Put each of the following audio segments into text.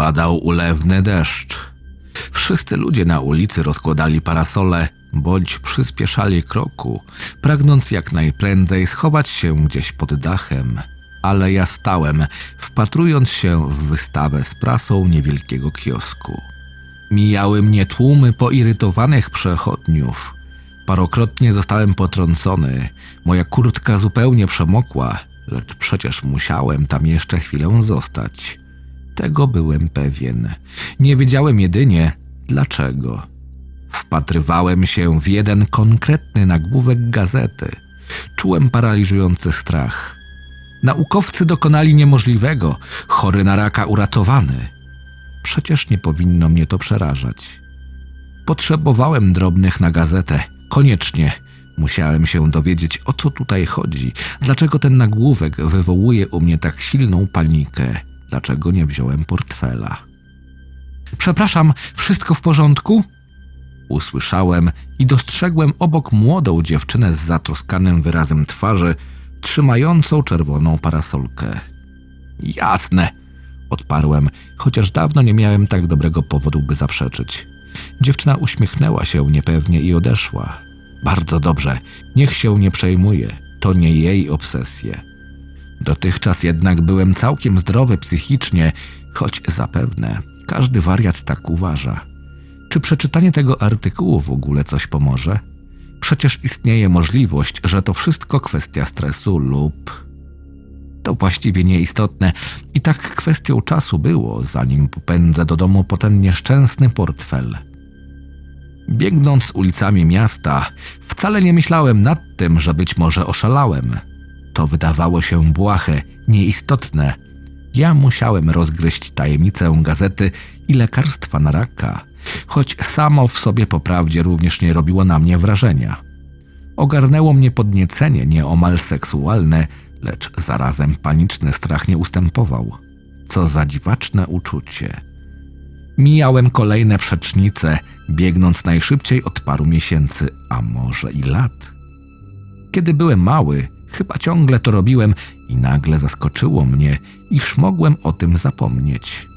Padał ulewny deszcz. Wszyscy ludzie na ulicy rozkładali parasole bądź przyspieszali kroku, pragnąc jak najprędzej schować się gdzieś pod dachem. Ale ja stałem, wpatrując się w wystawę z prasą niewielkiego kiosku. Mijały mnie tłumy poirytowanych przechodniów. Parokrotnie zostałem potrącony, moja kurtka zupełnie przemokła, lecz przecież musiałem tam jeszcze chwilę zostać. Tego byłem pewien. Nie wiedziałem jedynie dlaczego. Wpatrywałem się w jeden konkretny nagłówek gazety. Czułem paraliżujący strach. Naukowcy dokonali niemożliwego, chory na raka uratowany. Przecież nie powinno mnie to przerażać. Potrzebowałem drobnych na gazetę. Koniecznie. Musiałem się dowiedzieć, o co tutaj chodzi. Dlaczego ten nagłówek wywołuje u mnie tak silną panikę? Dlaczego nie wziąłem portfela? Przepraszam, wszystko w porządku? Usłyszałem i dostrzegłem obok młodą dziewczynę z zatroskanym wyrazem twarzy, trzymającą czerwoną parasolkę. Jasne, odparłem, chociaż dawno nie miałem tak dobrego powodu, by zaprzeczyć. Dziewczyna uśmiechnęła się niepewnie i odeszła. Bardzo dobrze, niech się nie przejmuje, to nie jej obsesje. Dotychczas jednak byłem całkiem zdrowy psychicznie, choć zapewne każdy wariat tak uważa. Czy przeczytanie tego artykułu w ogóle coś pomoże? Przecież istnieje możliwość, że to wszystko kwestia stresu lub. To właściwie nieistotne i tak kwestią czasu było, zanim popędzę do domu po ten nieszczęsny portfel. Biegnąc ulicami miasta, wcale nie myślałem nad tym, że być może oszalałem. To wydawało się błahe, nieistotne. Ja musiałem rozgryźć tajemnicę gazety i lekarstwa na raka, choć samo w sobie po prawdzie również nie robiło na mnie wrażenia. Ogarnęło mnie podniecenie nieomal seksualne, lecz zarazem paniczny strach nie ustępował. Co za dziwaczne uczucie. Mijałem kolejne przecznice, biegnąc najszybciej od paru miesięcy, a może i lat. Kiedy byłem mały, chyba ciągle to robiłem i nagle zaskoczyło mnie, iż mogłem o tym zapomnieć.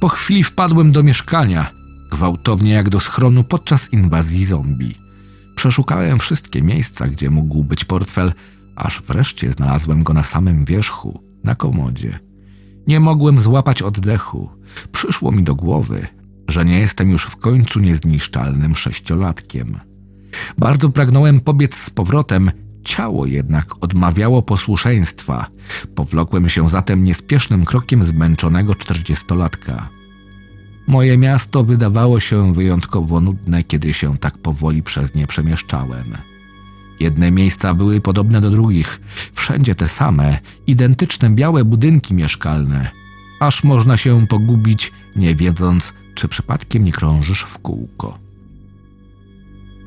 Po chwili wpadłem do mieszkania, gwałtownie jak do schronu podczas inwazji zombie. Przeszukałem wszystkie miejsca, gdzie mógł być portfel, aż wreszcie znalazłem go na samym wierzchu, na komodzie. Nie mogłem złapać oddechu. Przyszło mi do głowy, że nie jestem już w końcu niezniszczalnym sześciolatkiem. Bardzo pragnąłem pobiec z powrotem, ciało jednak odmawiało posłuszeństwa. Powlokłem się zatem niespiesznym krokiem zmęczonego czterdziestolatka. Moje miasto wydawało się wyjątkowo nudne, kiedy się tak powoli przez nie przemieszczałem. Jedne miejsca były podobne do drugich, wszędzie te same, identyczne białe budynki mieszkalne, aż można się pogubić, nie wiedząc, czy przypadkiem nie krążysz w kółko.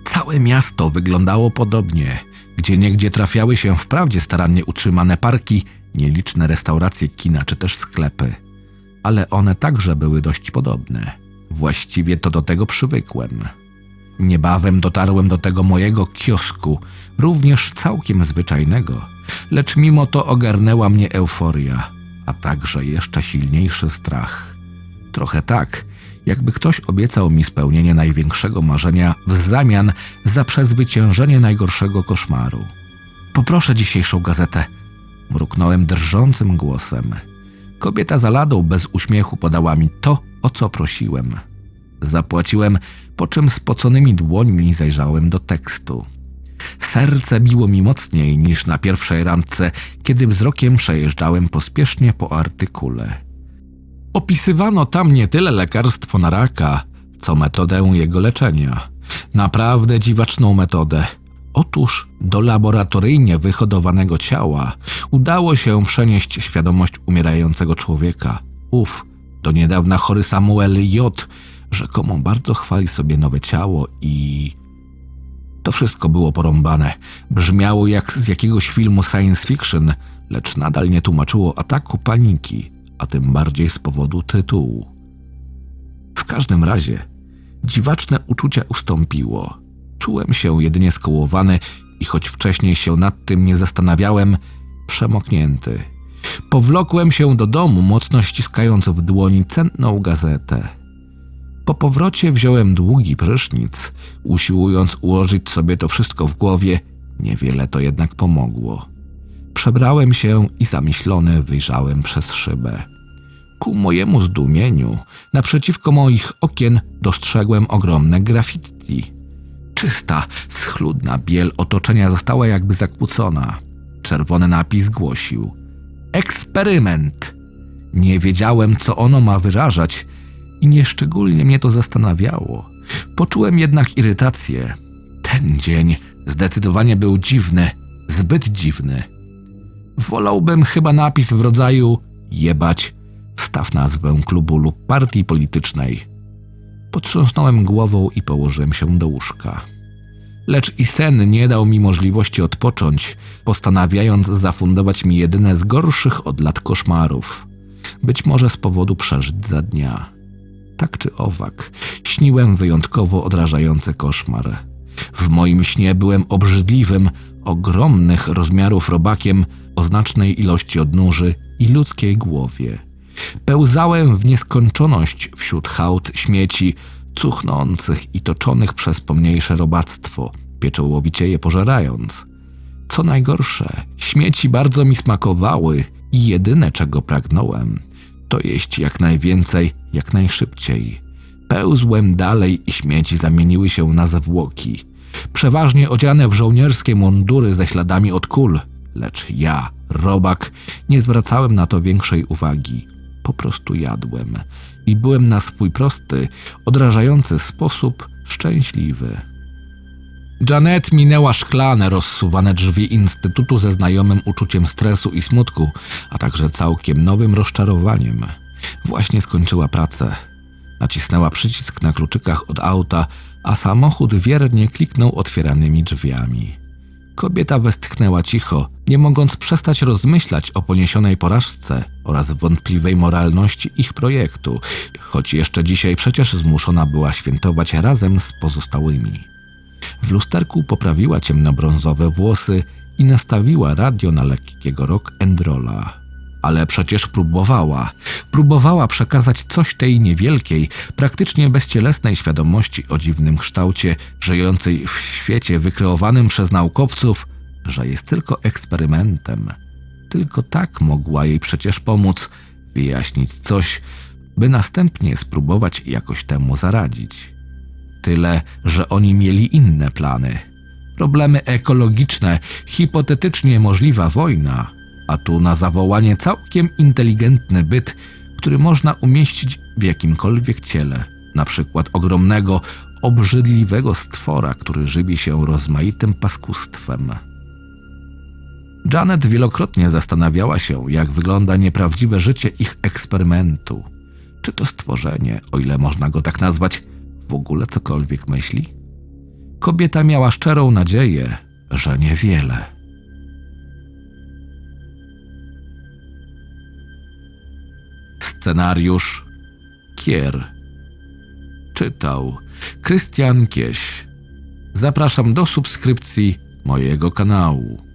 Całe miasto wyglądało podobnie, gdzie niegdzie trafiały się wprawdzie starannie utrzymane parki, nieliczne restauracje, kina czy też sklepy, ale one także były dość podobne. Właściwie to do tego przywykłem. Niebawem dotarłem do tego mojego kiosku, również całkiem zwyczajnego, lecz mimo to ogarnęła mnie euforia, a także jeszcze silniejszy strach. Trochę tak, jakby ktoś obiecał mi spełnienie największego marzenia w zamian za przezwyciężenie najgorszego koszmaru. Poproszę dzisiejszą gazetę, mruknąłem drżącym głosem. Kobieta za ladą bez uśmiechu podała mi to, o co prosiłem. Zapłaciłem, po czym spoconymi dłońmi zajrzałem do tekstu. Serce biło mi mocniej niż na pierwszej randce, kiedy wzrokiem przejeżdżałem pospiesznie po artykule. Opisywano tam nie tyle lekarstwo na raka, co metodę jego leczenia. Naprawdę dziwaczną metodę. Otóż do laboratoryjnie wyhodowanego ciała udało się przenieść świadomość umierającego człowieka. Ów, do niedawna chory Samuel J., rzekomo bardzo chwali sobie nowe ciało i... To wszystko było porąbane. Brzmiało jak z jakiegoś filmu science fiction, lecz nadal nie tłumaczyło ataku paniki, a tym bardziej z powodu tytułu. W każdym razie dziwaczne uczucie ustąpiło. Czułem się jedynie skołowany i choć wcześniej się nad tym nie zastanawiałem, przemoknięty. Powlokłem się do domu, mocno ściskając w dłoni cenną gazetę. Po powrocie wziąłem długi prysznic, usiłując ułożyć sobie to wszystko w głowie. Niewiele to jednak pomogło. Przebrałem się i zamyślony wyjrzałem przez szybę. Ku mojemu zdumieniu, naprzeciwko moich okien dostrzegłem ogromne graffiti. Czysta, schludna biel otoczenia została jakby zakłócona. Czerwony napis głosił: Eksperyment. Nie wiedziałem, co ono ma wyrażać i nieszczególnie mnie to zastanawiało. Poczułem jednak irytację. Ten dzień zdecydowanie był dziwny, zbyt dziwny. Wolałbym chyba napis w rodzaju jebać, wstaw nazwę klubu lub partii politycznej. Potrząsnąłem głową i położyłem się do łóżka. Lecz i sen nie dał mi możliwości odpocząć, postanawiając zafundować mi jedyne z gorszych od lat koszmarów. Być może z powodu przeżyć za dnia. Tak czy owak, śniłem wyjątkowo odrażający koszmar. W moim śnie byłem obrzydliwym, ogromnych rozmiarów robakiem o znacznej ilości odnóży i ludzkiej głowie. Pełzałem w nieskończoność wśród hałd śmieci, cuchnących i toczonych przez pomniejsze robactwo, pieczołowicie je pożerając. Co najgorsze, śmieci bardzo mi smakowały i jedyne czego pragnąłem, to jeść jak najwięcej, jak najszybciej. Pełzłem dalej i śmieci zamieniły się na zwłoki, przeważnie odziane w żołnierskie mundury ze śladami od kul, lecz ja, robak, nie zwracałem na to większej uwagi. Po prostu jadłem i byłem na swój prosty, odrażający sposób szczęśliwy. Janet minęła szklane, rozsuwane drzwi instytutu ze znajomym uczuciem stresu i smutku, a także całkiem nowym rozczarowaniem. Właśnie skończyła pracę. Nacisnęła przycisk na kluczykach od auta, a samochód wiernie kliknął otwieranymi drzwiami. Kobieta westchnęła cicho, nie mogąc przestać rozmyślać o poniesionej porażce oraz wątpliwej moralności ich projektu, choć jeszcze dzisiaj przecież zmuszona była świętować razem z pozostałymi. W lusterku poprawiła ciemnobrązowe włosy i nastawiła radio na lekkiego rock and rolla. Ale przecież próbowała. Próbowała przekazać coś tej niewielkiej, praktycznie bezcielesnej świadomości o dziwnym kształcie, żyjącej w świecie wykreowanym przez naukowców, że jest tylko eksperymentem. Tylko tak mogła jej przecież pomóc wyjaśnić coś, by następnie spróbować jakoś temu zaradzić. Tyle, że oni mieli inne plany. Problemy ekologiczne, hipotetycznie możliwa wojna, a tu na zawołanie całkiem inteligentny byt, który można umieścić w jakimkolwiek ciele, na przykład ogromnego, obrzydliwego stwora, który żywi się rozmaitym paskustwem. Janet wielokrotnie zastanawiała się, jak wygląda nieprawdziwe życie ich eksperymentu. Czy to stworzenie, o ile można go tak nazwać, w ogóle cokolwiek myśli? Kobieta miała szczerą nadzieję, że niewiele. Scenariusz Kier Czytał Krystian Kieś Zapraszam do subskrypcji mojego kanału.